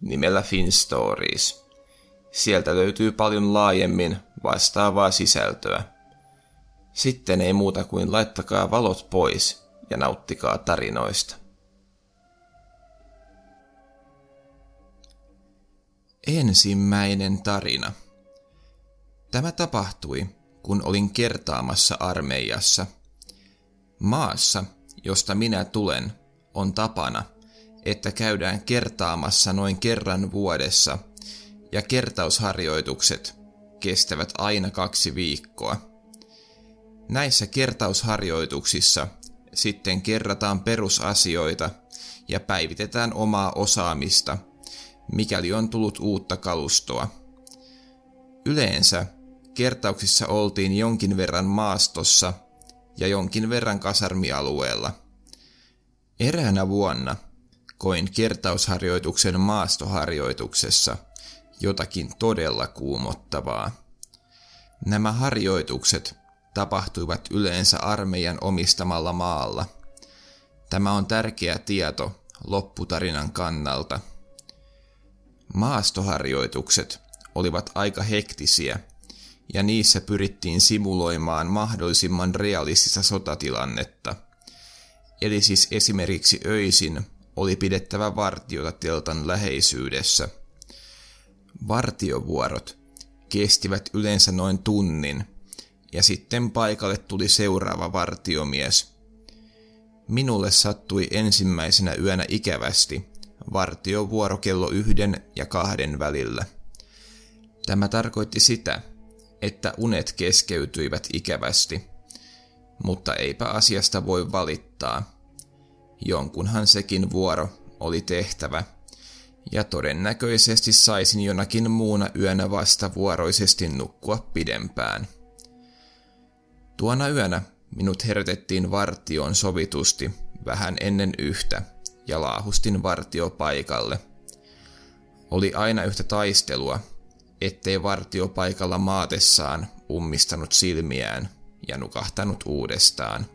nimellä FinStories. Sieltä löytyy paljon laajemmin vastaavaa sisältöä. Sitten ei muuta kuin laittakaa valot pois ja nauttikaa tarinoista. Ensimmäinen tarina. Tämä tapahtui, kun olin kertaamassa armeijassa. Maassa, josta minä tulen, on tapana, että käydään kertaamassa noin kerran vuodessa, ja kertausharjoitukset kestävät aina kaksi viikkoa. Näissä kertausharjoituksissa sitten kerrataan perusasioita ja päivitetään omaa osaamista, mikäli on tullut uutta kalustoa. Yleensä kertauksissa oltiin jonkin verran maastossa ja jonkin verran kasarmialueella. Eräänä vuonna koin kertausharjoituksen maastoharjoituksessa jotakin todella kuumottavaa. Nämä harjoitukset tapahtuivat yleensä armeijan omistamalla maalla. Tämä on tärkeä tieto lopputarinan kannalta. Maastoharjoitukset olivat aika hektisiä, ja niissä pyrittiin simuloimaan mahdollisimman realistista sotatilannetta. Eli siis esimerkiksi öisin oli pidettävä vartiota teltan läheisyydessä. Vartiovuorot kestivät yleensä noin tunnin, ja sitten paikalle tuli seuraava vartiomies. Minulle sattui ensimmäisenä yönä ikävästi vartiovuoro kello yhden ja kahden välillä. Tämä tarkoitti sitä, että unet keskeytyivät ikävästi, mutta eipä asiasta voi valittaa. Jonkunhan sekin vuoro oli tehtävä, ja todennäköisesti saisin jonakin muuna yönä vastavuoroisesti nukkua pidempään. Tuona yönä minut herätettiin vartioon sovitusti vähän ennen yhtä ja laahustin vartiopaikalle. Oli aina yhtä taistelua, ettei vartiopaikalla maatessaan ummistanut silmiään ja nukahtanut uudestaan.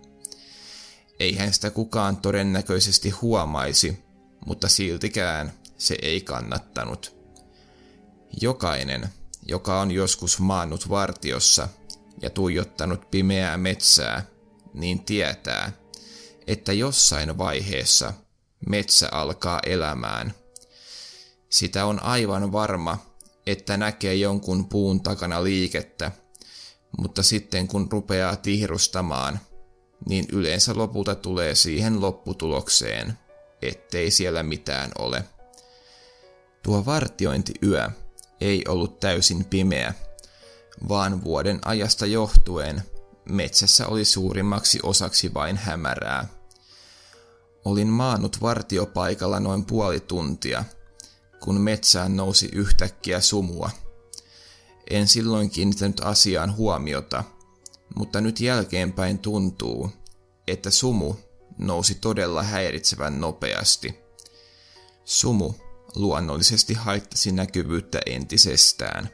Eihän sitä kukaan todennäköisesti huomaisi, mutta siltikään se ei kannattanut. Jokainen, joka on joskus maannut vartiossa ja tuijottanut pimeää metsää, niin tietää, että jossain vaiheessa metsä alkaa elämään. Sitä on aivan varma, että näkee jonkun puun takana liikettä, mutta sitten kun rupeaa tihrustamaan, niin yleensä lopulta tulee siihen lopputulokseen, ettei siellä mitään ole. Tuo vartiointiyö ei ollut täysin pimeä, vaan vuoden ajasta johtuen metsässä oli suurimmaksi osaksi vain hämärää. Olin maannut vartiopaikalla noin puoli tuntia, kun metsään nousi yhtäkkiä sumua. En silloin kiinnittänyt asiaan huomiota, mutta nyt jälkeenpäin tuntuu, että sumu nousi todella häiritsevän nopeasti. Sumu luonnollisesti haittasi näkyvyyttä entisestään.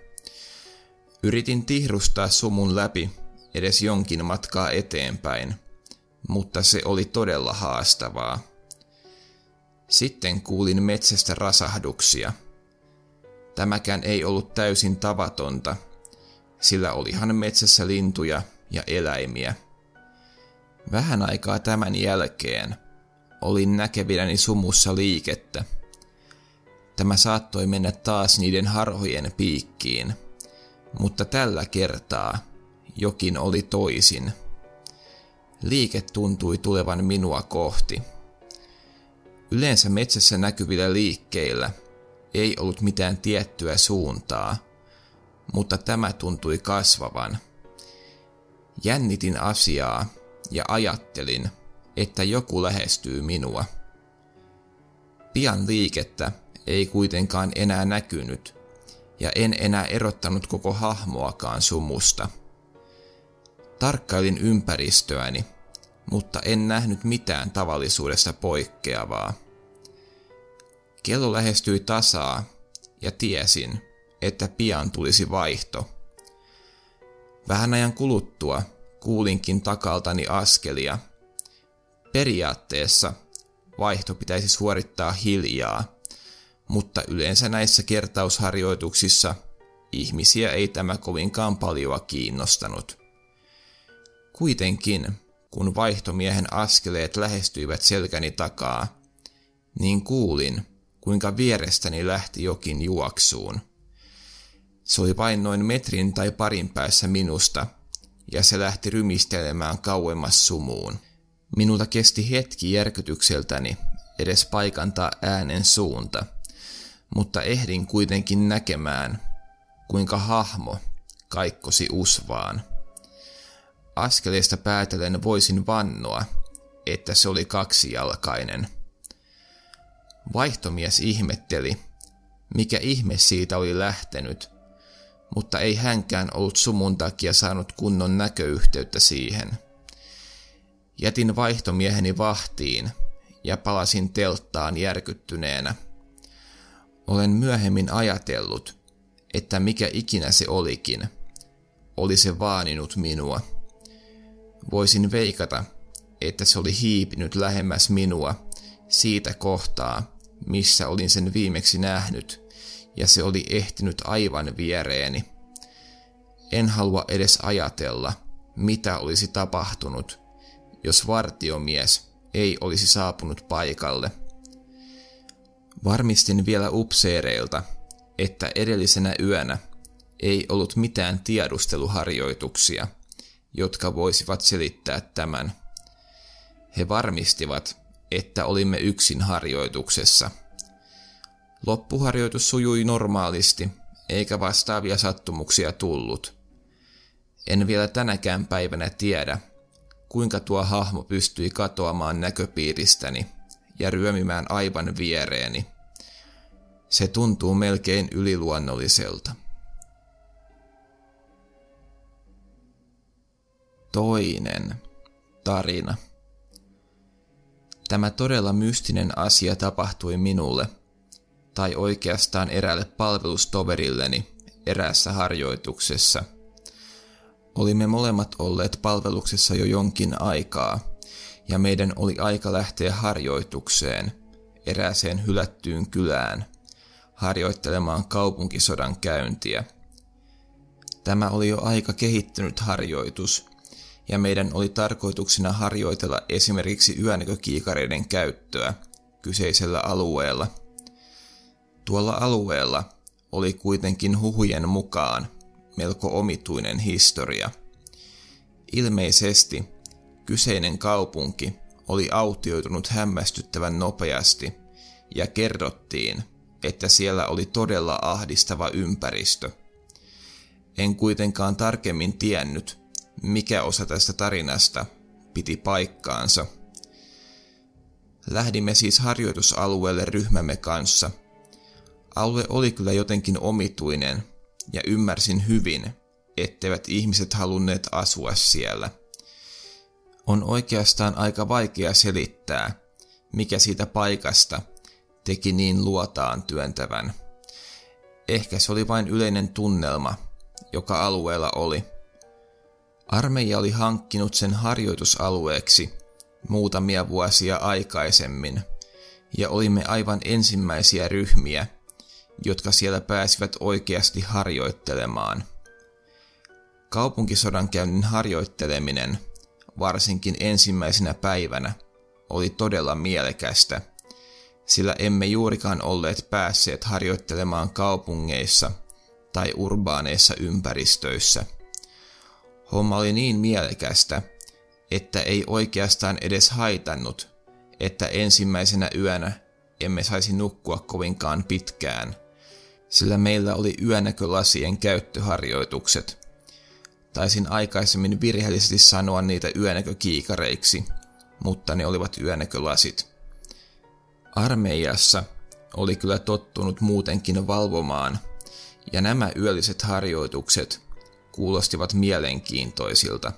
Yritin tihrustaa sumun läpi edes jonkin matkaa eteenpäin, mutta se oli todella haastavaa. Sitten kuulin metsästä rasahduksia. Tämäkään ei ollut täysin tavatonta, sillä olihan metsässä lintuja ja eläimiä. Vähän aikaa tämän jälkeen olin näkevinäni sumussa liikettä – Tämä saattoi mennä taas niiden harhojen piikkiin, mutta tällä kertaa jokin oli toisin. Liike tuntui tulevan minua kohti. Yleensä metsässä näkyvillä liikkeillä ei ollut mitään tiettyä suuntaa, mutta tämä tuntui kasvavan. Jännitin asiaa ja ajattelin, että joku lähestyy minua. Pian liikettä ei kuitenkaan enää näkynyt, ja en enää erottanut koko hahmoakaan sumusta. Tarkkailin ympäristöäni, mutta en nähnyt mitään tavallisuudesta poikkeavaa. Kello lähestyi tasaa, ja tiesin, että pian tulisi vaihto. Vähän ajan kuluttua kuulinkin takaltani askelia. Periaatteessa vaihto pitäisi suorittaa hiljaa, mutta yleensä näissä kertausharjoituksissa ihmisiä ei tämä kovinkaan paljoa kiinnostanut. Kuitenkin, kun vaihtomiehen askeleet lähestyivät selkäni takaa, niin kuulin, kuinka vierestäni lähti jokin juoksuun. Se oli vain noin metrin tai parin päässä minusta, ja se lähti rymistelemään kauemmas sumuun. Minulta kesti hetki järkytykseltäni edes paikantaa äänen suunta, mutta ehdin kuitenkin näkemään, kuinka hahmo kaikkosi usvaan. Askeleesta päätellen voisin vannoa, että se oli kaksijalkainen. Vaihtomies ihmetteli, mikä ihme siitä oli lähtenyt, mutta ei hänkään ollut sumun takia saanut kunnon näköyhteyttä siihen. Jätin vaihtomieheni vahtiin ja palasin telttaan järkyttyneenä. Olen myöhemmin ajatellut, että mikä ikinä se olikin, oli se vaaninut minua. Voisin veikata, että se oli hiipinyt lähemmäs minua siitä kohtaa, missä olin sen viimeksi nähnyt, ja se oli ehtinyt aivan viereeni. En halua edes ajatella, mitä olisi tapahtunut, jos vartiomies ei olisi saapunut paikalle. Varmistin vielä upseereilta, että edellisenä yönä ei ollut mitään tiedusteluharjoituksia, jotka voisivat selittää tämän. He varmistivat, että olimme yksin harjoituksessa. Loppuharjoitus sujui normaalisti, eikä vastaavia sattumuksia tullut. En vielä tänäkään päivänä tiedä, kuinka tuo hahmo pystyi katoamaan näköpiiristäni ja ryömimään aivan viereeni. Se tuntuu melkein yliluonnolliselta. Toinen tarina. Tämä todella mystinen asia tapahtui minulle, tai oikeastaan eräälle palvelustoverilleni eräässä harjoituksessa. Olimme molemmat olleet palveluksessa jo jonkin aikaa, ja meidän oli aika lähteä harjoitukseen, erääseen hylättyyn kylään, harjoittelemaan kaupunkisodan käyntiä. Tämä oli jo aika kehittynyt harjoitus, ja meidän oli tarkoituksena harjoitella esimerkiksi yönäkökiikareiden käyttöä kyseisellä alueella. Tuolla alueella oli kuitenkin huhujen mukaan melko omituinen historia. Ilmeisesti kyseinen kaupunki oli autioitunut hämmästyttävän nopeasti ja kerrottiin, että siellä oli todella ahdistava ympäristö. En kuitenkaan tarkemmin tiennyt, mikä osa tästä tarinasta piti paikkaansa. Lähdimme siis harjoitusalueelle ryhmämme kanssa. Alue oli kyllä jotenkin omituinen ja ymmärsin hyvin, etteivät ihmiset halunneet asua siellä. On oikeastaan aika vaikea selittää, mikä siitä paikasta teki niin luotaan työntävän. Ehkä se oli vain yleinen tunnelma, joka alueella oli – Armeija oli hankkinut sen harjoitusalueeksi muutamia vuosia aikaisemmin, ja olimme aivan ensimmäisiä ryhmiä, jotka siellä pääsivät oikeasti harjoittelemaan. Kaupunkisodankäynnin harjoitteleminen, varsinkin ensimmäisenä päivänä, oli todella mielekästä, sillä emme juurikaan olleet päässeet harjoittelemaan kaupungeissa tai urbaaneissa ympäristöissä – Homma oli niin mielekästä, että ei oikeastaan edes haitannut, että ensimmäisenä yönä emme saisi nukkua kovinkaan pitkään, sillä meillä oli yönäkölasien käyttöharjoitukset. Taisin aikaisemmin virheellisesti sanoa niitä yönäkökiikareiksi, mutta ne olivat yönäkölasit. Armeijassa oli kyllä tottunut muutenkin valvomaan, ja nämä yölliset harjoitukset kuulostivat mielenkiintoisilta.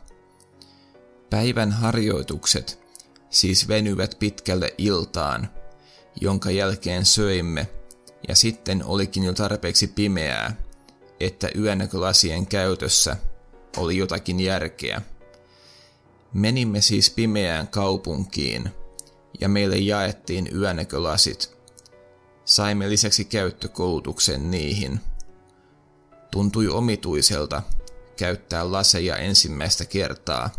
Päivän harjoitukset siis venyvät pitkälle iltaan, jonka jälkeen söimme, ja sitten olikin jo tarpeeksi pimeää, että yönäkölasien käytössä oli jotakin järkeä. Menimme siis pimeään kaupunkiin, ja meille jaettiin yönäkölasit. Saimme lisäksi käyttökoulutuksen niihin. Tuntui omituiselta käyttää laseja ensimmäistä kertaa,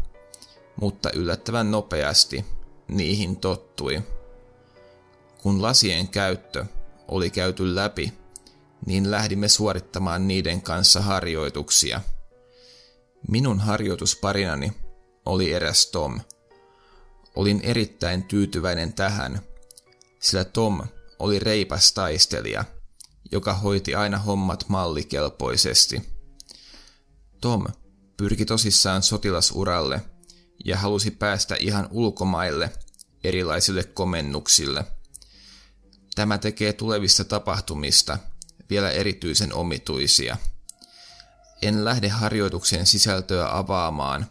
mutta yllättävän nopeasti niihin tottui. Kun lasien käyttö oli käyty läpi, niin lähdimme suorittamaan niiden kanssa harjoituksia. Minun harjoitusparinani oli eräs Tom. Olin erittäin tyytyväinen tähän, sillä Tom oli reipas taistelija, joka hoiti aina hommat mallikelpoisesti. Tom pyrki tosissaan sotilasuralle ja halusi päästä ihan ulkomaille erilaisille komennuksille. Tämä tekee tulevista tapahtumista vielä erityisen omituisia. En lähde harjoituksen sisältöä avaamaan,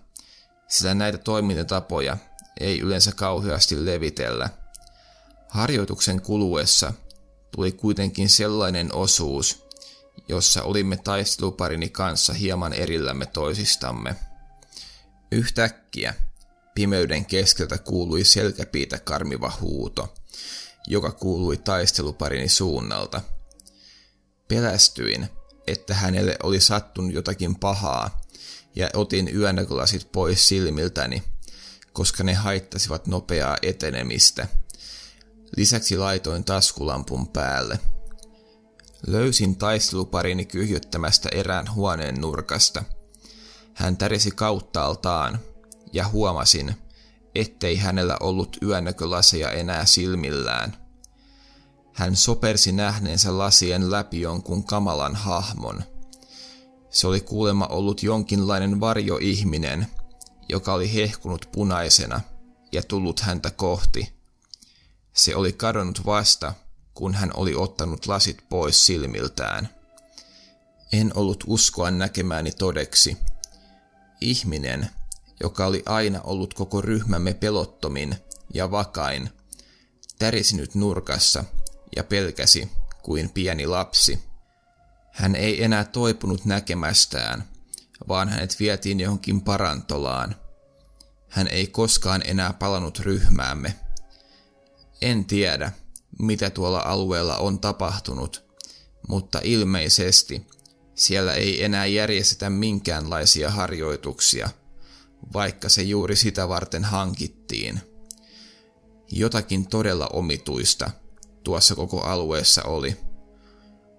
sillä näitä toimintatapoja ei yleensä kauheasti levitellä. Harjoituksen kuluessa tuli kuitenkin sellainen osuus, jossa olimme taisteluparini kanssa hieman erillämme toisistamme. Yhtäkkiä pimeyden keskeltä kuului selkäpiitä karmiva huuto, joka kuului taisteluparini suunnalta. Pelästyin, että hänelle oli sattunut jotakin pahaa, ja otin yönäkölasit pois silmiltäni, koska ne haittasivat nopeaa etenemistä. Lisäksi laitoin taskulampun päälle. Löysin taisteluparini kyhjöttämästä erään huoneen nurkasta – hän tärisi kauttaaltaan, ja huomasin, ettei hänellä ollut yönäkölaseja enää silmillään. Hän sopersi nähneensä lasien läpi jonkun kamalan hahmon. Se oli kuulemma ollut jonkinlainen varjoihminen, joka oli hehkunut punaisena ja tullut häntä kohti. Se oli kadonnut vasta, kun hän oli ottanut lasit pois silmiltään. En ollut uskoa näkemääni todeksi – Ihminen, joka oli aina ollut koko ryhmämme pelottomin ja vakain, tärisi nyt nurkassa ja pelkäsi kuin pieni lapsi. Hän ei enää toipunut näkemästään, vaan hänet vietiin johonkin parantolaan. Hän ei koskaan enää palannut ryhmäämme. En tiedä, mitä tuolla alueella on tapahtunut, mutta ilmeisesti siellä ei enää järjestetä minkäänlaisia harjoituksia, vaikka se juuri sitä varten hankittiin. Jotakin todella omituista tuossa koko alueessa oli.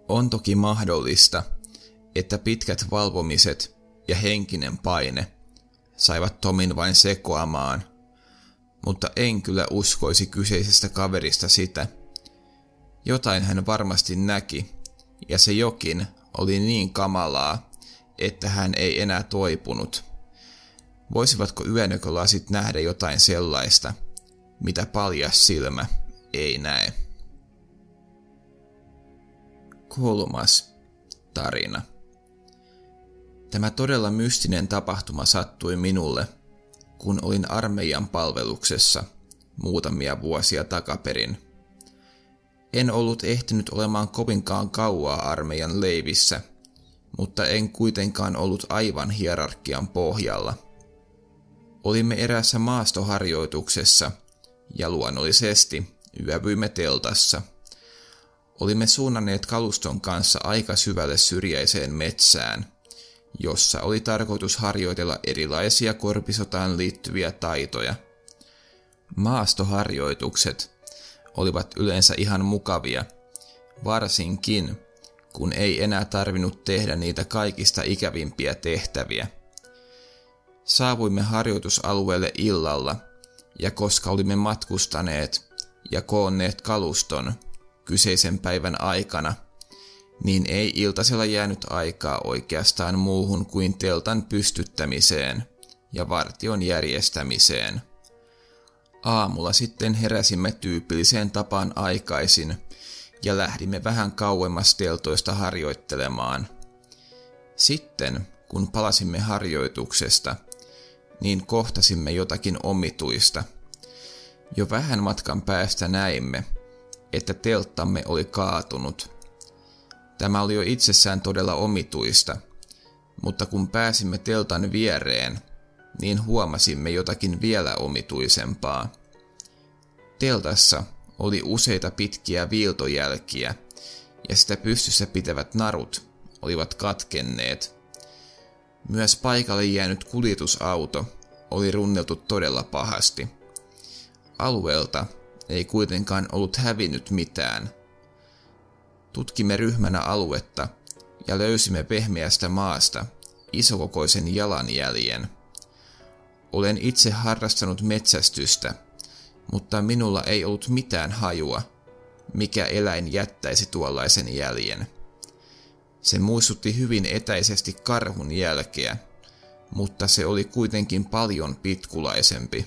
On toki mahdollista, että pitkät valvomiset ja henkinen paine saivat Tomin vain sekoamaan, mutta en kyllä uskoisi kyseisestä kaverista sitä. Jotain hän varmasti näki, ja se jokin oli niin kamalaa, että hän ei enää toipunut. Voisivatko yönökölasit nähdä jotain sellaista, mitä paljas silmä ei näe? Kolmas tarina. Tämä todella mystinen tapahtuma sattui minulle, kun olin armeijan palveluksessa muutamia vuosia takaperin – en ollut ehtinyt olemaan kovinkaan kauaa armeijan leivissä, mutta en kuitenkaan ollut aivan hierarkian pohjalla. Olimme erässä maastoharjoituksessa ja luonnollisesti yövyimme teltassa. Olimme suunnanneet kaluston kanssa aika syvälle syrjäiseen metsään, jossa oli tarkoitus harjoitella erilaisia korpisotaan liittyviä taitoja. Maastoharjoitukset olivat yleensä ihan mukavia, varsinkin kun ei enää tarvinnut tehdä niitä kaikista ikävimpiä tehtäviä. Saavuimme harjoitusalueelle illalla, ja koska olimme matkustaneet ja koonneet kaluston kyseisen päivän aikana, niin ei iltasella jäänyt aikaa oikeastaan muuhun kuin teltan pystyttämiseen ja vartion järjestämiseen. Aamulla sitten heräsimme tyypilliseen tapaan aikaisin ja lähdimme vähän kauemmas teltoista harjoittelemaan. Sitten, kun palasimme harjoituksesta, niin kohtasimme jotakin omituista. Jo vähän matkan päästä näimme, että telttamme oli kaatunut. Tämä oli jo itsessään todella omituista, mutta kun pääsimme teltan viereen, niin huomasimme jotakin vielä omituisempaa. Teltassa oli useita pitkiä viiltojälkiä, ja sitä pystyssä pitävät narut olivat katkenneet. Myös paikalle jäänyt kuljetusauto oli runneltu todella pahasti. Alueelta ei kuitenkaan ollut hävinnyt mitään. Tutkimme ryhmänä aluetta ja löysimme pehmeästä maasta isokokoisen jalanjäljen. Olen itse harrastanut metsästystä, mutta minulla ei ollut mitään hajua, mikä eläin jättäisi tuollaisen jäljen. Se muistutti hyvin etäisesti karhun jälkeä, mutta se oli kuitenkin paljon pitkulaisempi.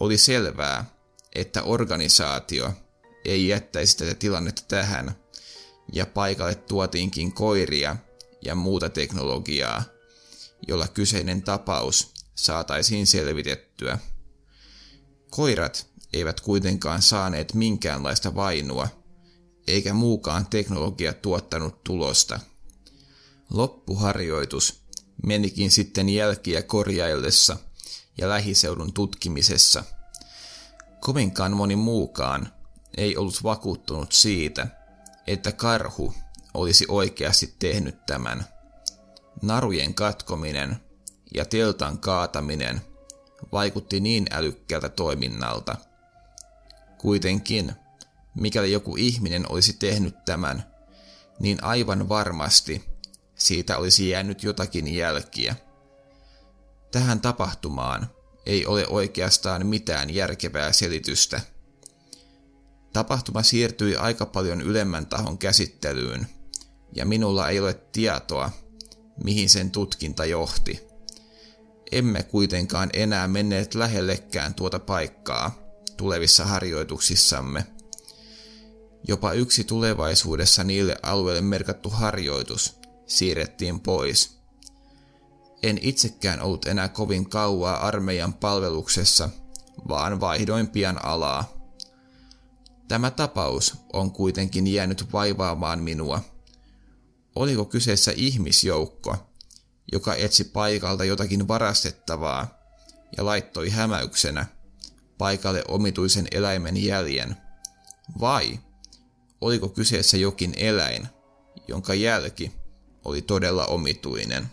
Oli selvää, että organisaatio ei jättäisi tätä tilannetta tähän, ja paikalle tuotiinkin koiria ja muuta teknologiaa, jolla kyseinen tapaus saataisiin selvitettyä. Koirat eivät kuitenkaan saaneet minkäänlaista vainua, eikä muukaan teknologia tuottanut tulosta. Loppuharjoitus menikin sitten jälkiä korjaillessa ja lähiseudun tutkimisessa. Kovinkaan moni muukaan ei ollut vakuuttunut siitä, että karhu olisi oikeasti tehnyt tämän. Narujen katkominen ja teltan kaataminen vaikutti niin älykkäältä toiminnalta. Kuitenkin, mikäli joku ihminen olisi tehnyt tämän, niin aivan varmasti siitä olisi jäänyt jotakin jälkiä. Tähän tapahtumaan ei ole oikeastaan mitään järkevää selitystä. Tapahtuma siirtyi aika paljon ylemmän tahon käsittelyyn, ja minulla ei ole tietoa, mihin sen tutkinta johti. Emme kuitenkaan enää menneet lähellekään tuota paikkaa tulevissa harjoituksissamme. Jopa yksi tulevaisuudessa niille alueille merkattu harjoitus siirrettiin pois. En itsekään ollut enää kovin kauaa armeijan palveluksessa, vaan vaihdoin pian alaa. Tämä tapaus on kuitenkin jäänyt vaivaamaan minua. Oliko kyseessä ihmisjoukko, joka etsi paikalta jotakin varastettavaa ja laittoi hämäyksenä paikalle omituisen eläimen jäljen? Vai oliko kyseessä jokin eläin, jonka jälki oli todella omituinen?